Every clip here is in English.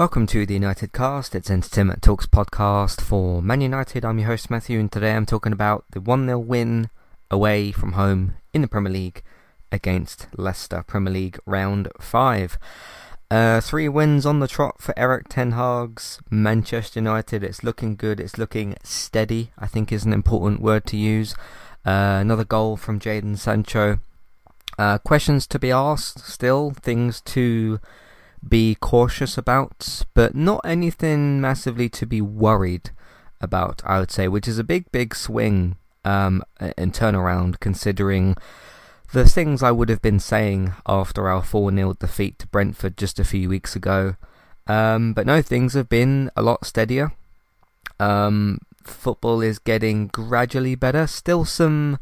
Welcome to the United Cast. It's Entertainment Talks podcast for Man United. I'm your host Matthew, and today I'm talking about the 1 0 win away from home in the Premier League against Leicester, Premier League round 5. Uh, three wins on the trot for Erik Ten Hag's Manchester United. It's looking good, it's looking steady, I think is an important word to use. Uh, another goal from Jadon Sancho. Uh, questions to be asked still, things to be cautious about, but not anything massively to be worried about, I would say, which is a big, big swing um, and turnaround considering the things I would have been saying after our 4 0 defeat to Brentford just a few weeks ago. Um, but no, things have been a lot steadier. Um, football is getting gradually better. Still some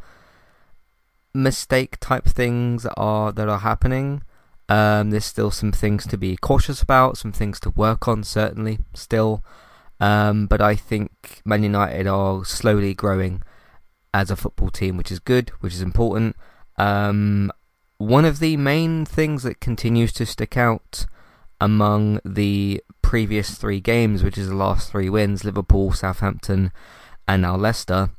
mistake type things are that are happening. Um, there's still some things to be cautious about, some things to work on, certainly, still. Um, but I think Man United are slowly growing as a football team, which is good, which is important. Um, one of the main things that continues to stick out among the previous three games, which is the last three wins Liverpool, Southampton, and now Leicester,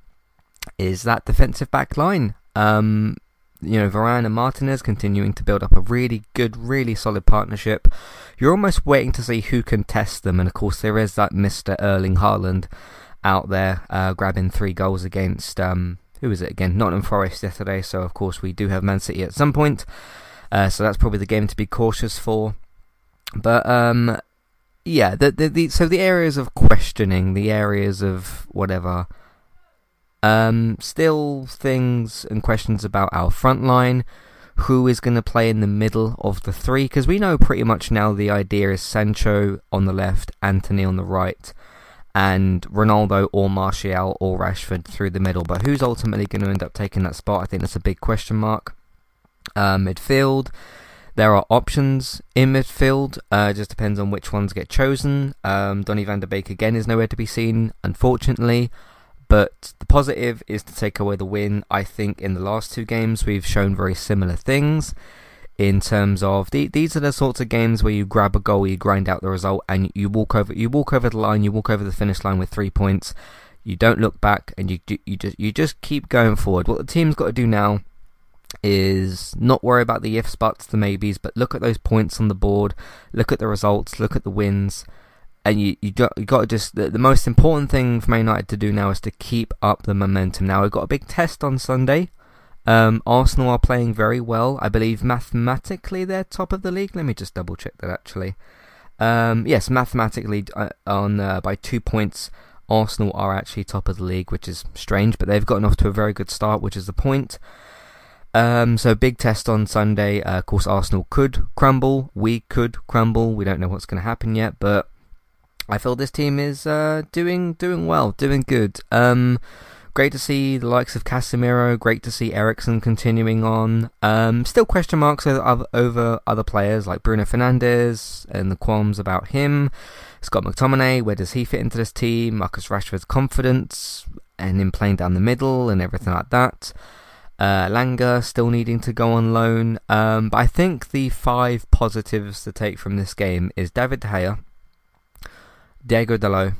is that defensive back line. Um, you know, Varane and Martinez continuing to build up a really good, really solid partnership. You're almost waiting to see who can test them, and of course, there is that Mr. Erling Haaland out there uh, grabbing three goals against um, who was it again? Nottingham Forest yesterday. So of course we do have Man City at some point. Uh, so that's probably the game to be cautious for. But um, yeah, the, the, the so the areas of questioning, the areas of whatever um, still things and questions about our front line. Who is going to play in the middle of the three? Because we know pretty much now the idea is Sancho on the left, Antony on the right, and Ronaldo or Martial or Rashford through the middle. But who's ultimately going to end up taking that spot? I think that's a big question mark. Uh, midfield, there are options in midfield. Uh, just depends on which ones get chosen. Um, Donny van de Beek again is nowhere to be seen, unfortunately. But the positive is to take away the win. I think in the last two games we've shown very similar things in terms of the, these are the sorts of games where you grab a goal, you grind out the result, and you walk over you walk over the line, you walk over the finish line with three points. You don't look back, and you you just you just keep going forward. What the team's got to do now is not worry about the ifs, buts, the maybes, but look at those points on the board, look at the results, look at the wins, and you you got you got to just the, the most important thing for Man United to do now is to keep up the momentum. Now we've got a big test on Sunday. Um, Arsenal are playing very well. I believe mathematically they're top of the league. Let me just double check that actually. Um, yes, mathematically uh, on uh, by two points, Arsenal are actually top of the league, which is strange, but they've gotten off to a very good start, which is the point. Um, so big test on Sunday. Uh, of course, Arsenal could crumble. We could crumble. We don't know what's going to happen yet, but I feel this team is uh, doing doing well, doing good. Um, great to see the likes of Casemiro. Great to see Eriksen continuing on. Um, still question marks over, over other players like Bruno Fernandes and the qualms about him. Scott McTominay, where does he fit into this team? Marcus Rashford's confidence and him playing down the middle and everything like that. Uh, Elanga still needing to go on loan. Um, but I think the five positives to take from this game is David De Gea Diego Dalot,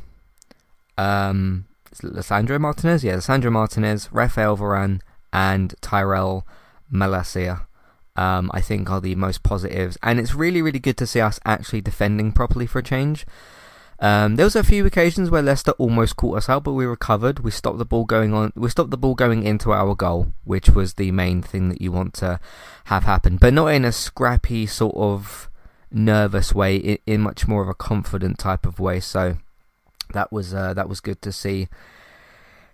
um, Lisandro Martinez, yeah, Lisandro Martinez, Rafael Varane, and Tyrell Malacia. Um, I think are the most positives, and it's really, really good to see us actually defending properly for a change. Um, there was a few occasions where Leicester almost caught us out, but we recovered. We stopped the ball going on. We stopped the ball going into our goal, which was the main thing that you want to have happen, but not in a scrappy sort of nervous way, in, in much more of a confident type of way. So that was uh, that was good to see.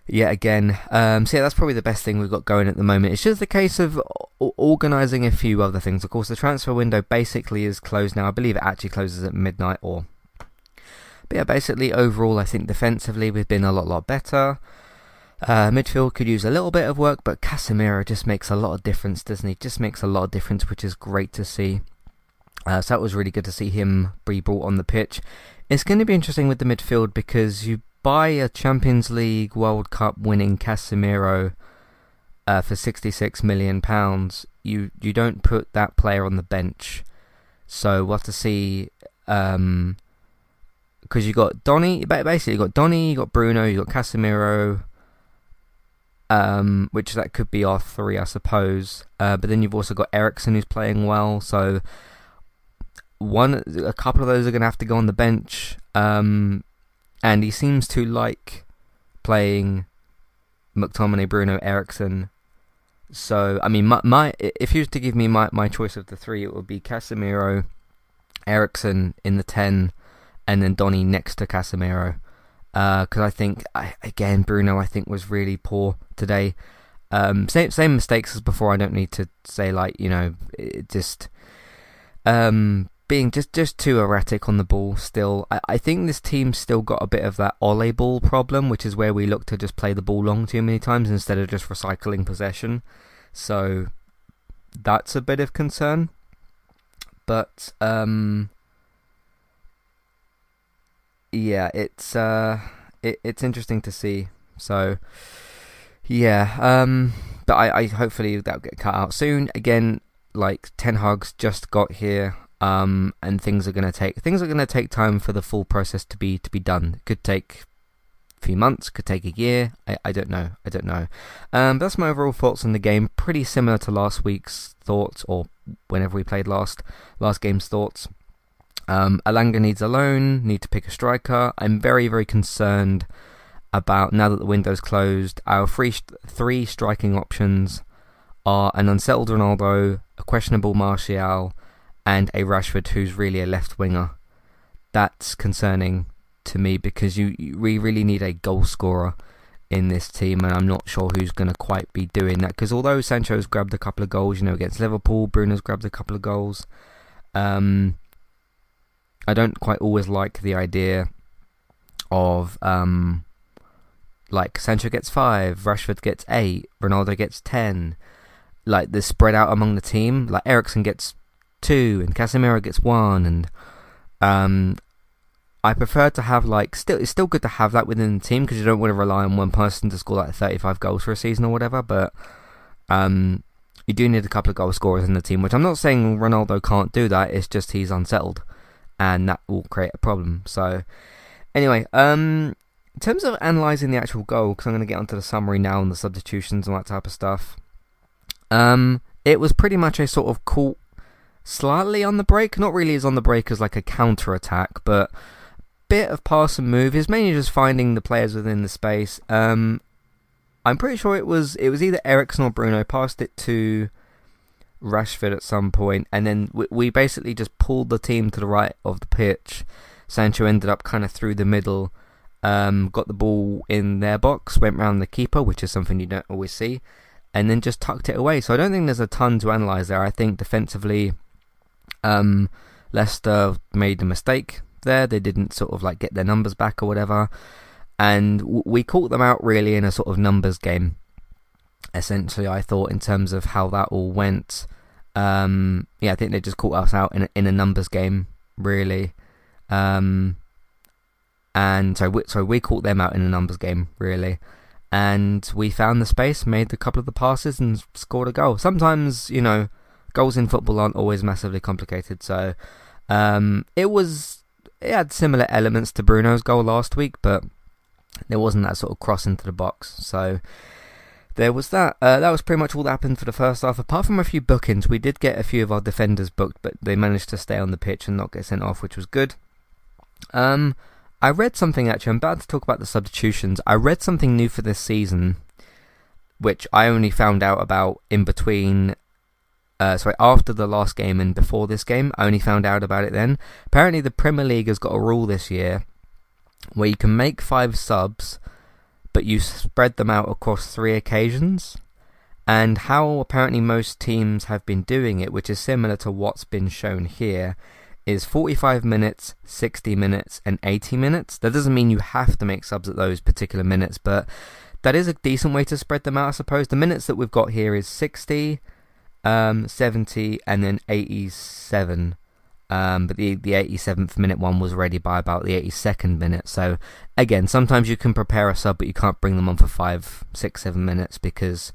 Yet again, um, so yeah, that's probably the best thing we've got going at the moment. It's just a case of organising a few other things. Of course, the transfer window basically is closed now. I believe it actually closes at midnight or. But yeah, basically overall, I think defensively we've been a lot, lot better. Uh, midfield could use a little bit of work, but Casemiro just makes a lot of difference, doesn't he? Just makes a lot of difference, which is great to see. Uh, so that was really good to see him be brought on the pitch. It's going to be interesting with the midfield because you buy a Champions League World Cup winning Casemiro uh, for 66 million pounds. You you don't put that player on the bench. So we'll have to see um, because you got Donny. Basically, you got Donny, you got Bruno, you got Casemiro. Um, which that could be our three, I suppose. Uh, but then you've also got Eriksen who's playing well. So one, a couple of those are going to have to go on the bench. Um, and he seems to like playing McTominay, Bruno, Eriksen. So I mean, my, my if you was to give me my, my choice of the three, it would be Casemiro, Eriksen in the ten, and then Donny next to Casemiro. Because uh, I think I, again Bruno I think was really poor today. Um, same same mistakes as before. I don't need to say like you know it just um, being just, just too erratic on the ball still. I, I think this team's still got a bit of that Ole ball problem, which is where we look to just play the ball long too many times instead of just recycling possession. So that's a bit of concern. But um, yeah, it's uh, it, it's interesting to see. So yeah, um, but I, I hopefully that'll get cut out soon. Again, like Ten Hag's just got here um, and things are going to take things are going to take time for the full process to be to be done. It could take a few months, could take a year. I, I don't know. I don't know. Um, that's my overall thoughts on the game. Pretty similar to last week's thoughts, or whenever we played last last game's thoughts. Um, Elanga needs a loan. Need to pick a striker. I'm very very concerned about now that the window's closed. Our three three striking options are an unsettled Ronaldo, a questionable Martial and a Rashford who's really a left winger. That's concerning to me because you, you we really need a goal scorer in this team, and I'm not sure who's going to quite be doing that. Because although Sancho's grabbed a couple of goals, you know, against Liverpool, Bruno's grabbed a couple of goals. Um, I don't quite always like the idea of um, like Sancho gets five, Rashford gets eight, Ronaldo gets ten. Like the spread out among the team, like Eriksen gets two, and Casemiro gets one, and um, I prefer to have like still it's still good to have that within the team because you don't want to rely on one person to score like 35 goals for a season or whatever. But um, you do need a couple of goal scorers in the team, which I'm not saying Ronaldo can't do that. It's just he's unsettled, and that will create a problem. So anyway, um, in terms of analysing the actual goal, because I'm going to get onto the summary now and the substitutions and that type of stuff. Um, it was pretty much a sort of cool slightly on the break. Not really as on the break as like a counter attack, but bit of pass and move. Is mainly just finding the players within the space. Um, I'm pretty sure it was it was either Eriksen or Bruno passed it to Rashford at some point, and then we, we basically just pulled the team to the right of the pitch. Sancho ended up kind of through the middle. Um, got the ball in their box, went round the keeper, which is something you don't always see, and then just tucked it away. So I don't think there's a ton to analyse there. I think defensively, um, Leicester made a mistake there. They didn't sort of like get their numbers back or whatever, and w- we caught them out really in a sort of numbers game. Essentially, I thought in terms of how that all went. Um, yeah, I think they just caught us out in a, in a numbers game, really. Um, and so we, so we caught them out in a numbers game, really. And we found the space, made a couple of the passes, and scored a goal. Sometimes, you know, goals in football aren't always massively complicated. So um, it was it had similar elements to Bruno's goal last week, but there wasn't that sort of cross into the box. So there was that. Uh, that was pretty much all that happened for the first half. Apart from a few bookings, we did get a few of our defenders booked, but they managed to stay on the pitch and not get sent off, which was good. Um, I read something actually. I'm about to talk about the substitutions. I read something new for this season, which I only found out about in between uh, sorry, after the last game and before this game. I only found out about it then. Apparently, the Premier League has got a rule this year where you can make five subs, but you spread them out across three occasions. And how apparently most teams have been doing it, which is similar to what's been shown here, is 45 minutes, 60 minutes, and 80 minutes. That doesn't mean you have to make subs at those particular minutes, but that is a decent way to spread them out, I suppose. The minutes that we've got here is 60, um, 70, and then 87. Um, but the the 87th minute one was ready by about the 82nd minute. So again, sometimes you can prepare a sub, but you can't bring them on for five, six, seven minutes because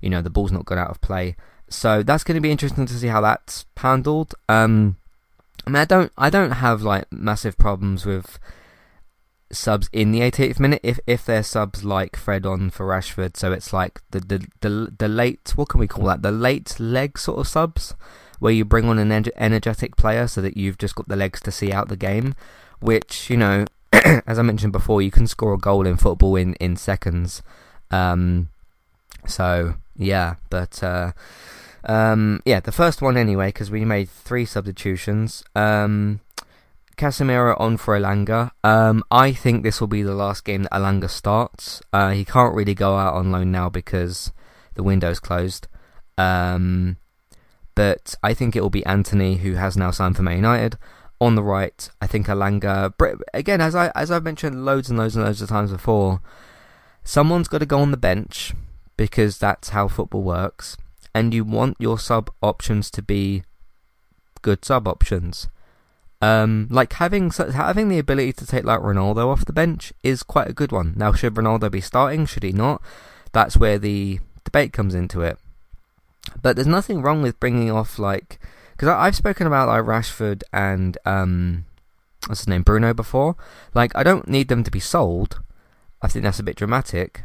you know the ball's not got out of play. So that's going to be interesting to see how that's handled. Um, I mean, I don't I don't have like massive problems with subs in the 88th minute if if they're subs like Fred on for Rashford. So it's like the the the, the late what can we call that? The late leg sort of subs where you bring on an energetic player so that you've just got the legs to see out the game, which you know, as I mentioned before, you can score a goal in football in in seconds. Um, so yeah, but. Uh, um, yeah, the first one anyway, because we made three substitutions. Um, Casemiro on for Elanga. Um, I think this will be the last game that Elanga starts. Uh, he can't really go out on loan now because the window's closed. Um, but I think it will be Antony, who has now signed for Man United. On the right, I think Elanga. Again, as I as I've mentioned loads and loads and loads of times before, someone's got to go on the bench because that's how football works, and you want your sub options to be good sub options. Um, like having having the ability to take like Ronaldo off the bench is quite a good one. Now, should Ronaldo be starting? Should he not? That's where the debate comes into it. But there's nothing wrong with bringing off like because I've spoken about like Rashford and um, what's his name Bruno before. Like I don't need them to be sold. I think that's a bit dramatic.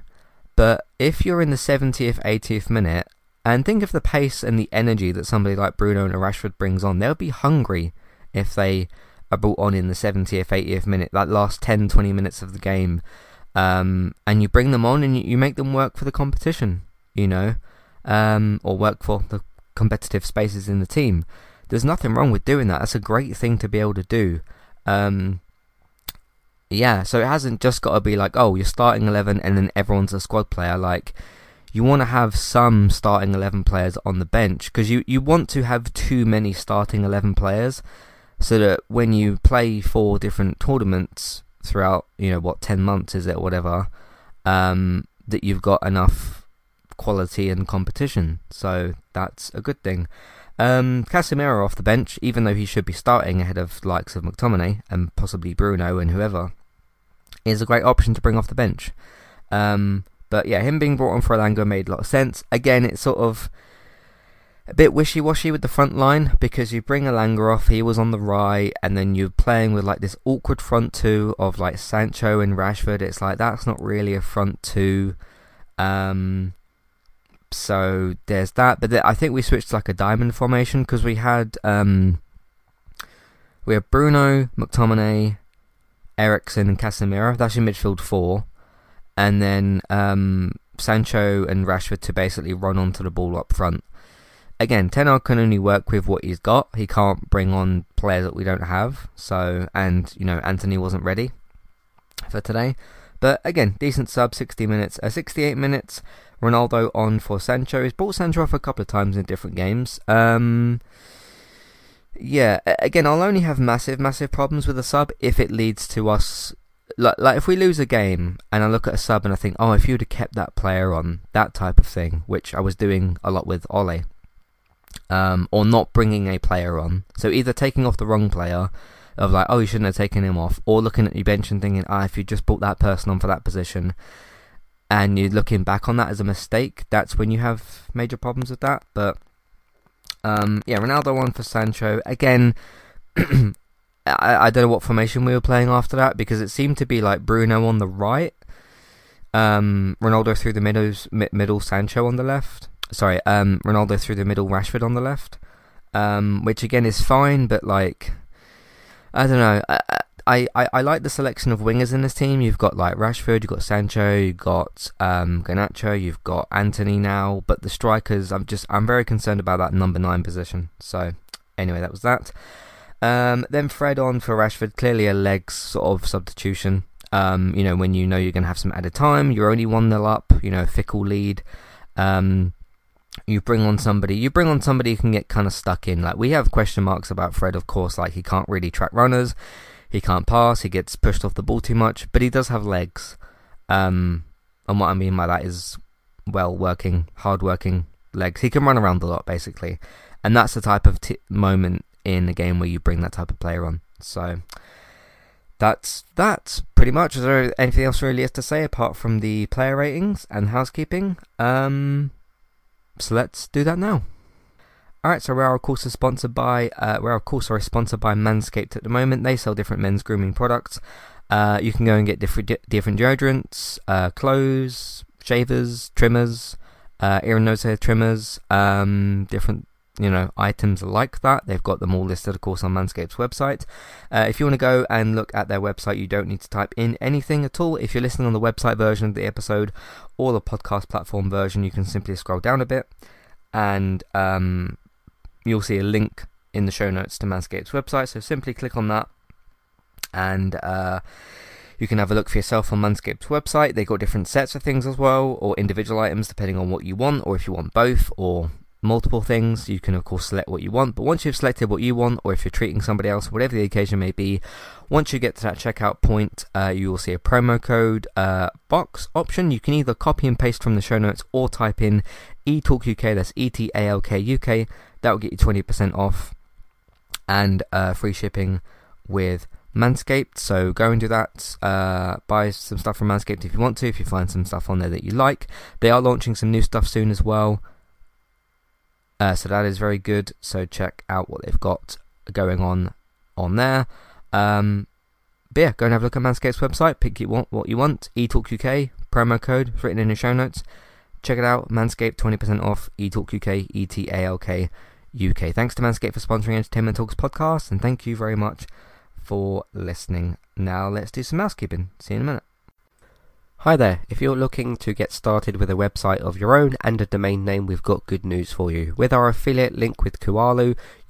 But if you're in the 70th, 80th minute, and think of the pace and the energy that somebody like Bruno and Rashford brings on, they'll be hungry if they are brought on in the 70th, 80th minute, that last 10, 20 minutes of the game, um, and you bring them on and you, make them work for the competition, you know, um, or work for the competitive spaces in the team. There's nothing wrong with doing that. That's a great thing to be able to do. Um, yeah, so it hasn't just got to be like, oh, you're starting 11 and then everyone's a squad player. Like, you want to have some starting 11 players on the bench because you, you want to have too many starting 11 players so that when you play four different tournaments throughout, you know, what, 10 months is it, whatever, um, that you've got enough quality and competition. So that's a good thing. Um, Casemiro off the bench, even though he should be starting ahead of likes of McTominay and possibly Bruno and whoever, is a great option to bring off the bench. Um, but yeah, him being brought on for Elanga made a lot of sense. Again, it's sort of a bit wishy-washy with the front line because you bring Elanga off, he was on the right, and then you're playing with like this awkward front two of like Sancho and Rashford. It's like that's not really a front two. Um, so there's that. But th- I think we switched to like a diamond formation because we had um, we have Bruno, McTominay, Eriksen, and Casemiro. That's your midfield four, and then um, Sancho and Rashford to basically run onto the ball up front again, Ten Hag can only work with what he's got. He can't bring on players that we don't have. So, and you know, Antony wasn't ready for today. But again, decent sub, 60 minutes, uh, 68 minutes. Ronaldo on for Sancho. He's brought Sancho off a couple of times in different games. Um, yeah, again, I'll only have massive, massive problems with a sub if it leads to us. Like, like if we lose a game and I look at a sub and I think, oh, if you'd have kept that player on, that type of thing, which I was doing a lot with Ole um, or not bringing a player on. So either taking off the wrong player, of like, oh, you shouldn't have taken him off, or looking at your bench and thinking, ah, if you just brought that person on for that position, and you're looking back on that as a mistake, that's when you have major problems with that. But um, yeah, Ronaldo on for Sancho again. I, I don't know what formation we were playing after that because it seemed to be like Bruno on the right, um, Ronaldo through the middle, middle, Sancho on the left sorry, um, Ronaldo through the middle, Rashford on the left, um, which again is fine, but like, I don't know. I, I, I like the selection of wingers in this team. You've got like Rashford, you've got Sancho, you've got um, you've got Antony now, but the strikers, I'm just I'm very concerned about that number nine position. So anyway, that was that. Um, then Fred on for Rashford, clearly a legs sort of substitution. Um, you know, when you know you're going to have some added time, you're only 1 0 up, you know, fickle lead. Um, you bring on somebody you bring on somebody who can get kind of stuck in. Like we have question marks about fred of course like he can't really track runners he can't pass he gets pushed off the ball too much but he does have legs. Um, and what i mean by that is well working hard working legs. He can run around a lot basically. And that's the type of t- moment in a game where you bring that type of player on. So that's that pretty much. Is there anything else really is to say apart from the player ratings and housekeeping? Um, so let's do that now. Alright, so we are of course sponsored by uh, of course sorry sponsored by Manscaped at the moment. They sell different men's grooming products. Uh, you can go and get different different deodorants, uh, clothes, shavers, trimmers, uh, ear and nose hair trimmers, um, different you know items like that. They've got them all listed, of course, on Manscaped's website. Uh, if you want to go and look at their website, you don't need to type in anything at all. If you're listening on the website version of the episode or the podcast platform version, you can simply scroll down a bit, and um, you'll see a link in the show notes to Manscaped's website. So simply click on that, and uh, you can have a look for yourself on Manscaped's website. They've got different sets of things as well, or individual items depending on what you want, or if you want both, or multiple things. You can, of course, select what you want, but once you've selected what you want, or if you're treating somebody else, whatever the occasion may be, once you get to that checkout point, uh, you will see a promo code uh, box option. You can either copy and paste from the show notes or type in eTalkUK, that's E T A L K UK. That will get you 20% off and uh, free shipping with Manscaped. So go and do that. Uh, buy some stuff from Manscaped if you want to, if you find some stuff on there that you like. They are launching some new stuff soon as well. Uh, so that is very good. So check out what they've got going on on there. Um, but yeah, go and have a look at Manscaped's website. Pick you want what you want. eTalk UK promo code written in the show notes. Check it out. Manscaped twenty percent off. eTalk UK E T A L K UK. Thanks to Manscaped for sponsoring Entertainment Talks podcast, and thank you very much for listening. Now let's do some housekeeping. See you in a minute. Hi there, if you're looking to get started with a website of your own and a domain name, we've got good news for you. With our affiliate link with Kualu,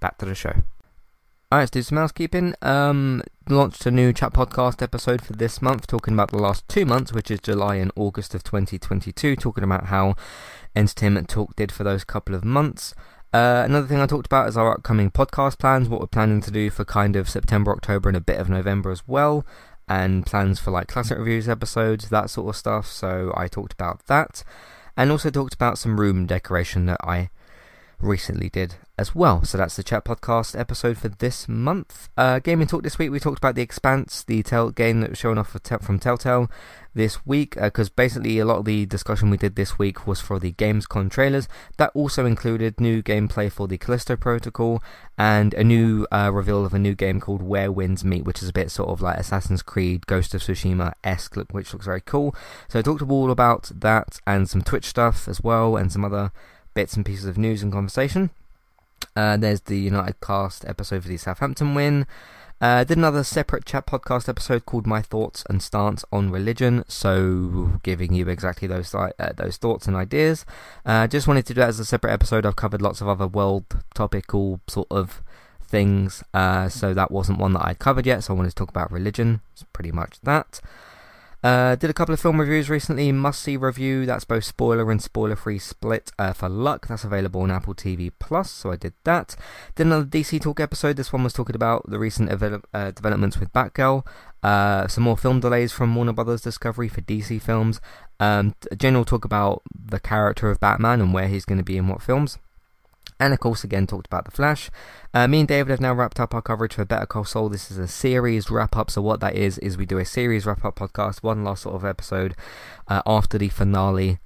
Back to the show. Alright, let's do some housekeeping. Um, launched a new chat podcast episode for this month, talking about the last two months, which is July and August of 2022, talking about how Entertainment Talk did for those couple of months. Uh, another thing I talked about is our upcoming podcast plans, what we're planning to do for kind of September, October, and a bit of November as well, and plans for like classic reviews episodes, that sort of stuff. So I talked about that, and also talked about some room decoration that I recently did as well. So that's the chat podcast episode for this month. Uh, gaming talk this week. We talked about the Expanse, the tel- game that was shown off from Telltale this week, because uh, basically a lot of the discussion we did this week was for the Gamescom trailers. That also included new gameplay for the Callisto Protocol and a new uh, reveal of a new game called Where Winds Meet, which is a bit sort of like Assassin's Creed, Ghost of Tsushima esque, which looks very cool. So I talked all about that and some Twitch stuff as well, and some other bits and pieces of news and conversation. Uh, there's the United Cast episode for the Southampton win. Uh, did another separate chat podcast episode called "My Thoughts and Stance on Religion," so giving you exactly those uh, those thoughts and ideas. Uh, just wanted to do that as a separate episode. I've covered lots of other world topical sort of things, uh, so that wasn't one that I'd covered yet. So I wanted to talk about religion. It's pretty much that. Uh, did a couple of film reviews recently. Must see review. That's both spoiler and spoiler free split uh, for Luck. That's available on Apple TV Plus. So I did that. Did another DC Talk episode. This one was talking about the recent ev- uh, developments with Batgirl. Uh, some more film delays from Warner Brothers Discovery for DC films. Um, general talk about the character of Batman and where he's going to be in what films. And of course, again, talked about The Flash. Uh, me and David have now wrapped up our coverage for Better Call Saul. This is a series wrap up. So, what that is, is we do a series wrap up podcast, one last sort of episode uh, after the finale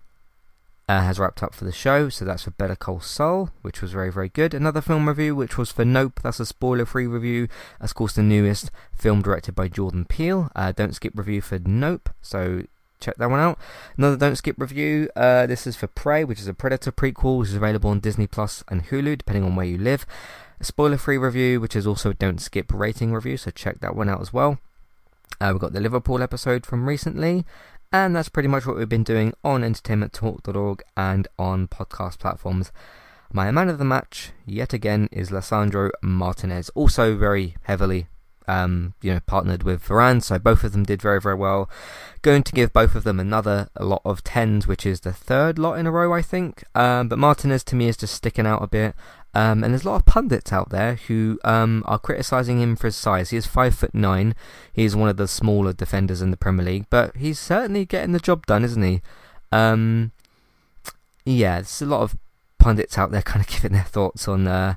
uh, has wrapped up for the show. So, that's for Better Call Saul, which was very, very good. Another film review, which was for Nope. That's a spoiler free review. That's, of course, the newest film directed by Jordan Peele. Uh, don't skip review for Nope. So, check that one out. Another Don't Skip review. Uh, this is for Prey, which is a Predator prequel, which is available on Disney Plus and Hulu, depending on where you live. A spoiler-free review, which is also a Don't Skip rating review, so check that one out as well. Uh, we've got the Liverpool episode from recently, and that's pretty much what we've been doing on entertainmenttalk.org and on podcast platforms. My man of the match, yet again, is Lisandro Martinez, also very heavily um, you know, partnered with Varane, so both of them did very, very well. Going to give both of them another lot of tens, which is the third lot in a row, I think. Um, but Martinez to me is just sticking out a bit. Um, and there's a lot of pundits out there who um, are criticising him for his size. He is five foot nine. He's one of the smaller defenders in the Premier League, but he's certainly getting the job done, isn't he? Um, yeah, there's a lot of pundits out there kind of giving their thoughts on uh,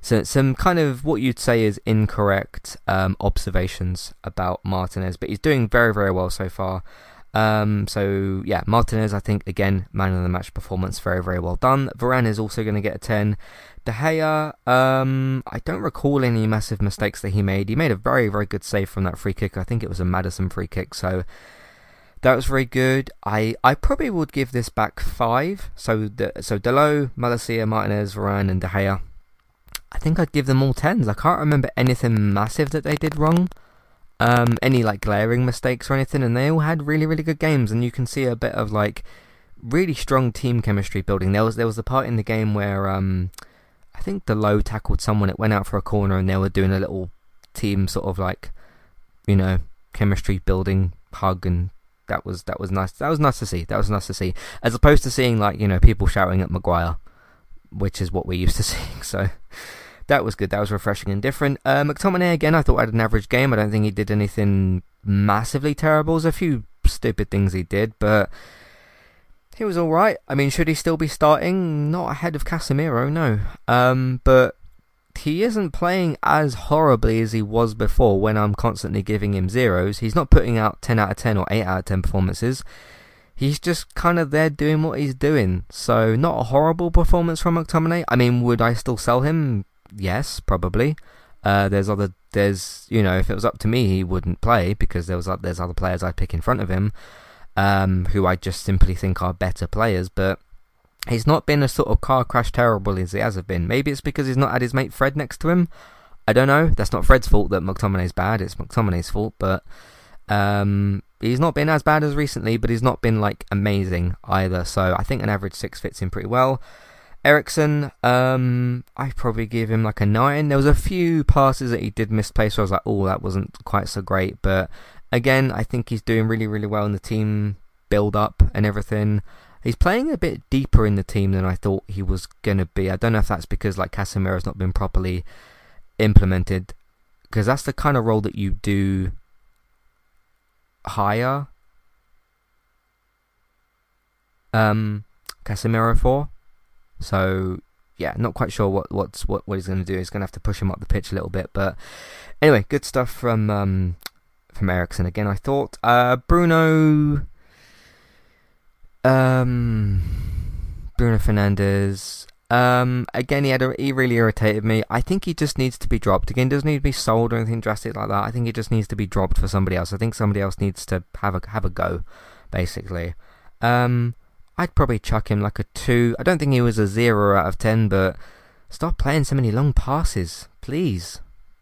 so some kind of what you'd say is incorrect um, observations about Martinez, but he's doing very very well so far. Um, so yeah, Martinez, I think again, man of the match performance, very very well done. Varane is also going to get a ten. De Gea, um, I don't recall any massive mistakes that he made. He made a very very good save from that free kick. I think it was a Maddison free kick. So that was very good. I, I probably would give this back five. So the, so Dalot, Malacia, Martinez, Varane, and De Gea. I think I'd give them all tens. I can't remember anything massive that they did wrong. Um, any like glaring mistakes or anything, and they all had really, really good games. And you can see a bit of like really strong team chemistry building. There was there was a part in the game where um, I think Dalot tackled someone. It went out for a corner, and they were doing a little team sort of like you know chemistry building hug and that was that was nice. That was nice to see. That was nice to see, as opposed to seeing like you know people shouting at Maguire, which is what we're used to seeing. So that was good. That was refreshing and different. Uh, McTominay again, I thought I had an average game. I don't think he did anything massively terrible. There's a few stupid things he did, but he was all right. I mean, should he still be starting? Not ahead of Casemiro, no. Um, but he isn't playing as horribly as he was before. When I'm constantly giving him zeros, he's not putting out 10 out of 10 or 8 out of 10 performances. He's just kind of there doing what he's doing. So, not a horrible performance from McTominay. I mean, would I still sell him? yes, probably. Uh, there's other, there's you know, if it was up to me, he wouldn't play because there was there's other players I'd pick in front of him, um, who I just simply think are better players. But he's not been a sort of car crash terrible as he has been. Maybe it's because he's not had his mate Fred next to him. I don't know. That's not Fred's fault that McTominay's bad. It's McTominay's fault, but um, he's not been as bad as recently, but he's not been like amazing either. So I think an average six fits him pretty well. Eriksen, um, I probably give him like a nine. There was a few passes that he did misplace, so I was like, oh, that wasn't quite so great. But again, I think he's doing really, really well in the team build up and everything. He's playing a bit deeper in the team than I thought he was gonna be. I don't know if that's because like Casemiro's not been properly implemented, because that's the kind of role that you do higher um Casemiro for. So yeah, not quite sure what what's what, what he's going to do. He's going to have to push him up the pitch a little bit, but anyway, good stuff from um, from Eriksen again. I thought uh, Bruno, um, Bruno Fernandes. Um, again, he had a, he really irritated me. I think he just needs to be dropped. Again, doesn't need to be sold or anything drastic like that. I think he just needs to be dropped for somebody else. I think somebody else needs to have a have a go, basically. Um, I'd probably chuck him like a 2. I don't think he was a 0 out of 10, but stop playing so many long passes. Please.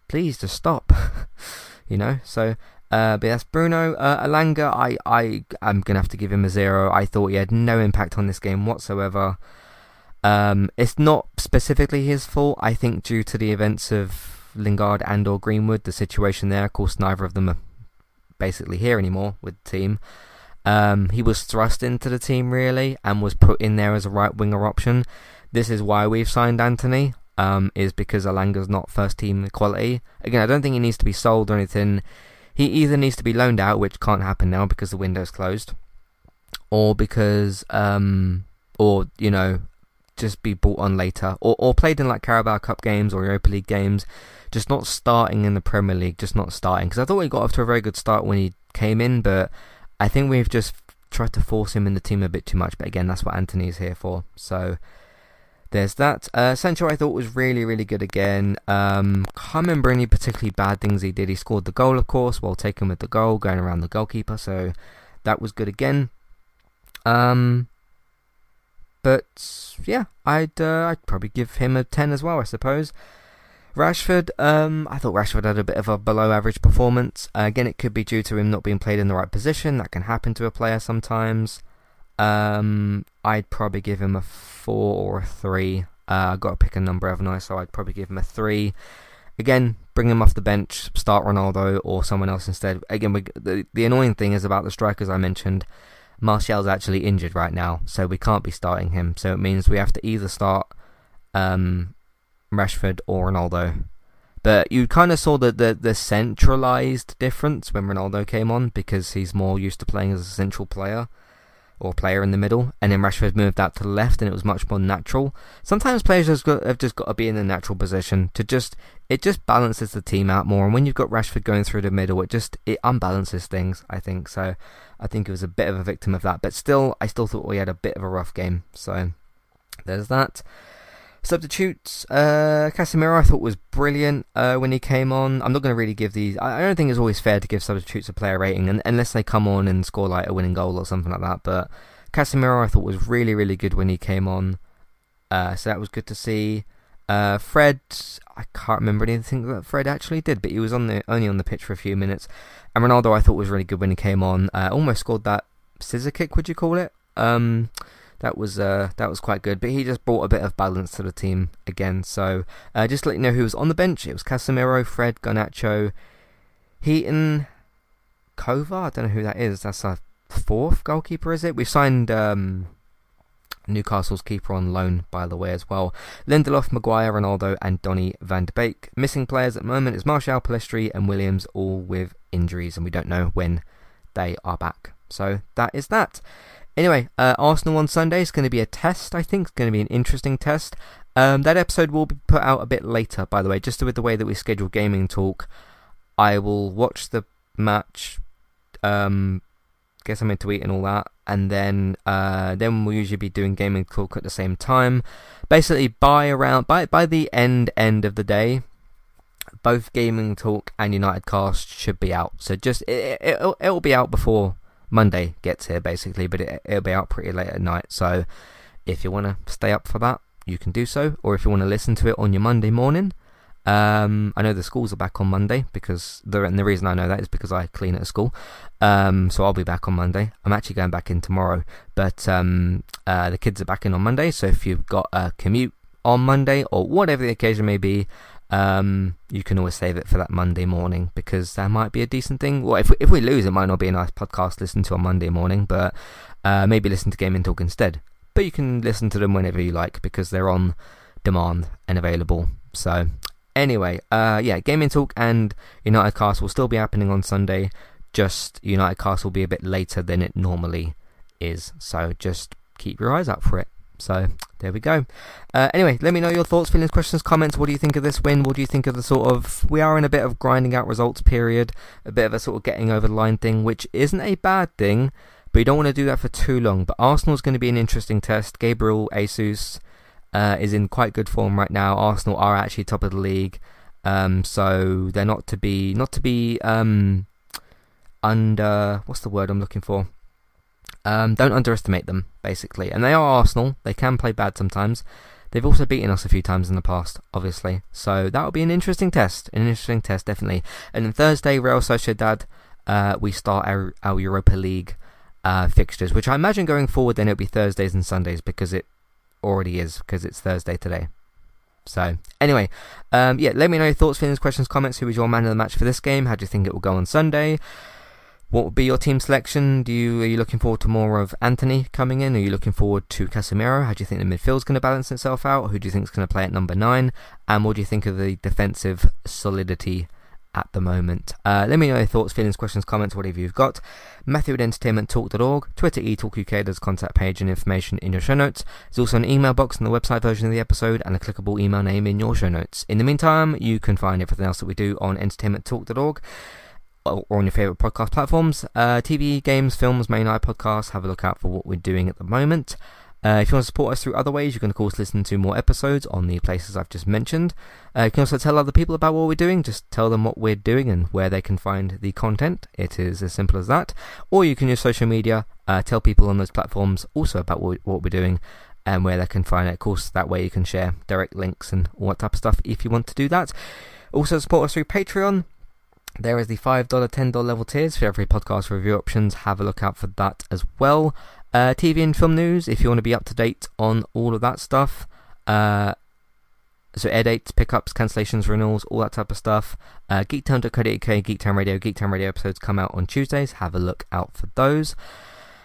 Please just stop. you know? So, uh, but that's Bruno. Uh, Elanga, I, I, going to have to give him a 0. I thought he had no impact on this game whatsoever. Um, it's not specifically his fault, I think, due to the events of Lingard and or Greenwood, the situation there. Of course, neither of them are basically here anymore with the team. Um, he was thrust into the team really and was put in there as a right winger option. This is why we've signed Antony. Um, is because Elanga's not first team quality. Again, I don't think he needs to be sold or anything. He either needs to be loaned out, which can't happen now because the window's closed, or because, um, or you know, just be bought on later, or or played in like Carabao Cup games or Europa League games, just not starting in the Premier League, just not starting. Because I thought he got off to a very good start when he came in, but I think we've just tried to force him in the team a bit too much. But again, that's what Antony is here for. So there's that. Uh, Sancho, I thought was really, really good again. Um, can't remember any particularly bad things he did. He scored the goal, of course, while taking with the goal, going around the goalkeeper. So that was good again. Um, but yeah, I'd uh, I'd probably give him a ten as well, I suppose. Rashford, um, I thought Rashford had a bit of a below average performance. Uh, again, it could be due to him not being played in the right position. That can happen to a player sometimes. Um, I'd probably give him a four or a three. Uh, I've got to pick a number, haven't I? So I'd probably give him a three. Again, bring him off the bench, start Ronaldo or someone else instead. Again, we, the, the annoying thing is about the strikers I mentioned. Martial's actually injured right now, so we can't be starting him. So it means we have to either start um, Rashford or Ronaldo. But you kind of saw the, the, the centralised difference when Ronaldo came on because he's more used to playing as a central player or player in the middle, and then Rashford moved out to the left, and it was much more natural. Sometimes players have, got, have just got to be in a natural position to just it just balances the team out more. And when you've got Rashford going through the middle, it just it unbalances things. I think so. I think it was a bit of a victim of that, but still, I still thought we had a bit of a rough game. So there's that. Substitutes, uh, Casemiro I thought was brilliant uh, when he came on. I'm not going to really give these. I, don't think it's always fair to give substitutes a player rating, and, unless they come on and score like a winning goal or something like that. But Casemiro I thought was really, really good when he came on. Uh, so that was good to see. Uh, Fred, I can't remember anything that Fred actually did, but he was on the only on the pitch for a few minutes. And Ronaldo I thought was really good when he came on. Uh, almost scored that scissor kick, would you call it? Um, that was uh, that was quite good. But he just brought a bit of balance to the team again. So uh, just to let you know who was on the bench, it was Casemiro, Fred, Garnacho, Heaton, Kovar. I don't know who that is. That's our fourth goalkeeper, is it? We signed um, Newcastle's keeper on loan, by the way, as well. Lindelof, Maguire, Ronaldo, and Donny van de Beek. Missing players at the moment is Martial, Pellistri, and Williams, all with injuries, and we don't know when they are back. So that is that. Anyway, uh, Arsenal on Sunday is going to be a test, I think. It's going to be an interesting test. Um, that episode will be put out a bit later, by the way, just with the way that we schedule gaming talk. I will watch the match, um, get something to eat and all that, and then uh, then we'll usually be doing gaming talk at the same time. Basically, by around by by the end end of the day, both gaming talk and United Cast should be out. So just it, it, it'll, it'll be out before Monday gets here basically, but it, it'll be out pretty late at night. So if you want to stay up for that, you can do so. Or if you want to listen to it on your Monday morning, um, I know the schools are back on Monday because the and the reason I know that is because I clean at a school. Um, so I'll be back on Monday. I'm actually going back in tomorrow, but um, uh, the kids are back in on Monday. So if you've got a commute on Monday or whatever the occasion may be, um, you can always save it for that Monday morning because that might be a decent thing. Well, if we, if we lose, it might not be a nice podcast to listen to on Monday morning, but uh, maybe listen to Gaming Talk instead. But you can listen to them whenever you like because they're on demand and available. So anyway, uh, yeah, Gaming Talk and United Cast will still be happening on Sunday. Just United Cast will be a bit later than it normally is. So just keep your eyes out for it. So there we go. Uh, anyway, let me know your thoughts, feelings, questions, comments. What do you think of this win? What do you think of the sort of we are in a bit of grinding out results period, a bit of a sort of getting over the line thing, which isn't a bad thing, but you don't want to do that for too long. But Arsenal's going to be an interesting test. Gabriel Jesus uh, is in quite good form right now. Arsenal are actually top of the league, um, so they're not to be not to be um, under what's the word I'm looking for um, don't underestimate them, basically. And they are Arsenal. They can play bad sometimes. They've also beaten us a few times in the past, obviously. So that will be an interesting test. An interesting test, definitely. And then Thursday, Real Sociedad, uh, we start our, our Europa League uh, fixtures, which I imagine going forward then it'll be Thursdays and Sundays because it already is, because it's Thursday today. So, anyway, um, yeah, let me know your thoughts, feelings, questions, comments. Who was your man of the match for this game? How do you think it will go on Sunday? What would be your team selection? Do you are you looking forward to more of Antony coming in? Are you looking forward to Casemiro? How do you think the midfield's going to balance itself out? Who do you think is going to play at number nine? And what do you think of the defensive solidity at the moment. Uh, let me know your thoughts, feelings, questions, comments, whatever you've got. Matthew at entertainmenttalk.org, Twitter eTalkUK, there's a contact page and information in your show notes. There's also an email box in the website version of the episode and a clickable email name in your show notes. In the meantime, you can find everything else that we do on entertainmenttalk.org or on your favourite podcast platforms. Uh, TV, games, films, main eye podcasts, have a look out for what we're doing at the moment. Uh, if you want to support us through other ways, you can of course listen to more episodes on the places I've just mentioned. Uh, you can also tell other people about what we're doing. Just tell them what we're doing and where they can find the content. It is as simple as that. Or you can use social media. Uh, tell people on those platforms also about what, what we're doing and where they can find it. Of course, that way you can share direct links and all that type of stuff if you want to do that. Also support us through Patreon. There is the $5, $10 level tiers for every podcast review options. Have a look out for that as well. Uh, TV and film news, if you want to be up to date on all of that stuff. Uh, so air dates, pickups, cancellations, renewals, all that type of stuff. Uh, Geektown.co.uk, Geektown Radio, Geektown Radio episodes come out on Tuesdays. Have a look out for those.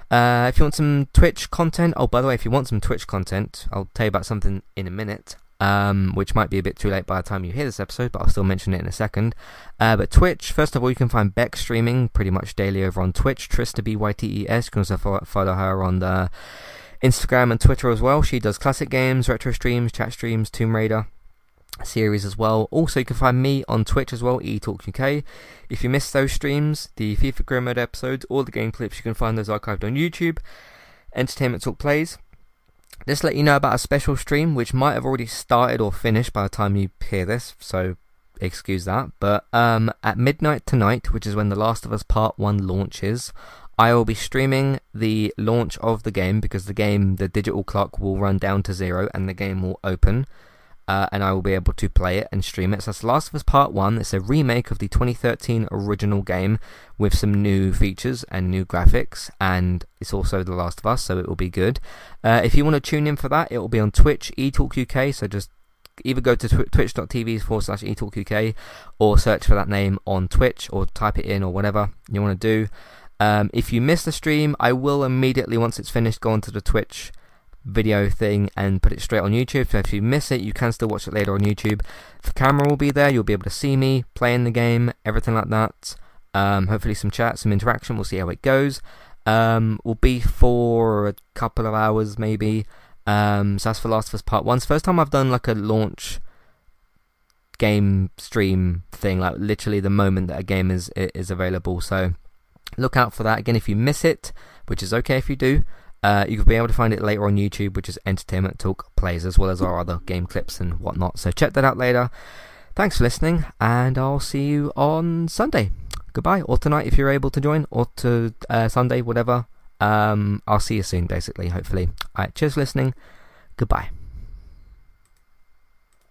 Uh, if you want some Twitch content, oh, by the way, if you want some Twitch content, I'll tell you about something in a minute um, which might be a bit too late by the time you hear this episode, but I'll still mention it in a second. Uh, but Twitch, first of all, you can find Beck streaming pretty much daily over on Twitch. Trista B Y T E S. You can also follow, her on the Instagram and Twitter as well. She does classic games, retro streams, chat streams, Tomb Raider series as well. Also, you can find me on Twitch as well, eTalkUK. If you missed those streams, the FIFA Career Mode episodes, all the game clips, you can find those archived on YouTube. Entertainment Talk Plays. Just let you know about a special stream which might have already started or finished by the time you hear this, so excuse that. But um, at midnight tonight, which is when The Last of Us Part 1 launches, I will be streaming the launch of the game because the game, the digital clock will run down to zero and the game will open uh, and I will be able to play it and stream it. So that's Last of Us Part 1. It's a remake of the 2013 original game with some new features and new graphics, and it's also The Last of Us, so it will be good. Uh, if you want to tune in for that, it will be on Twitch, eTalkUK, so just either go to tw- twitch.tv forward slash eTalkUK or search for that name on Twitch or type it in or whatever you want to do. Um, if you miss the stream, I will immediately, once it's finished, go onto the Twitch video thing and put it straight on YouTube. So if you miss it, you can still watch it later on YouTube. The camera will be there. You'll be able to see me playing the game, everything like that. Um, hopefully some chat, some interaction. We'll see how it goes. Um, will be for a couple of hours maybe. Um, so that's for Last of Us Part One. It's first time I've done like a launch game stream thing, like literally the moment that a game is is available. So look out for that. Again, if you miss it, which is okay if you do. Uh, you'll be able to find it later on YouTube, which is Entertainment Talk Plays, as well as our other game clips and whatnot. So check that out later. Thanks for listening, and I'll see you on Sunday. Goodbye, or tonight if you're able to join, or to uh, Sunday, whatever. Um, I'll see you soon, basically, hopefully. Alright, cheers for listening. Goodbye.